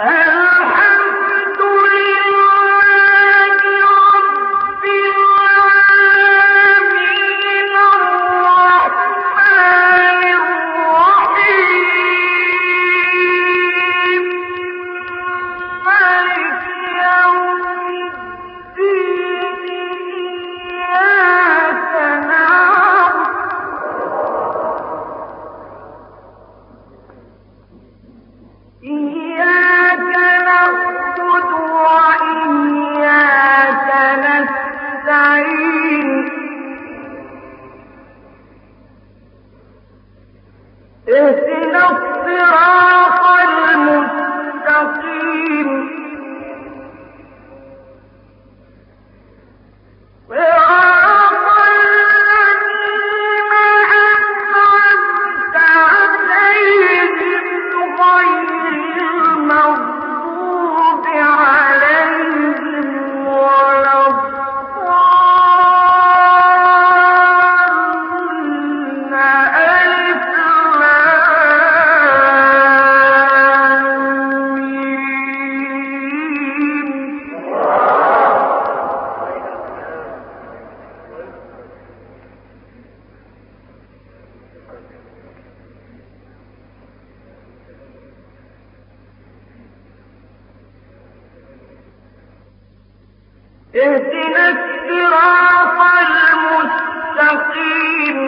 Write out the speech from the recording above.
and اهدنا الصراط اهدنا الصراط المستقيم.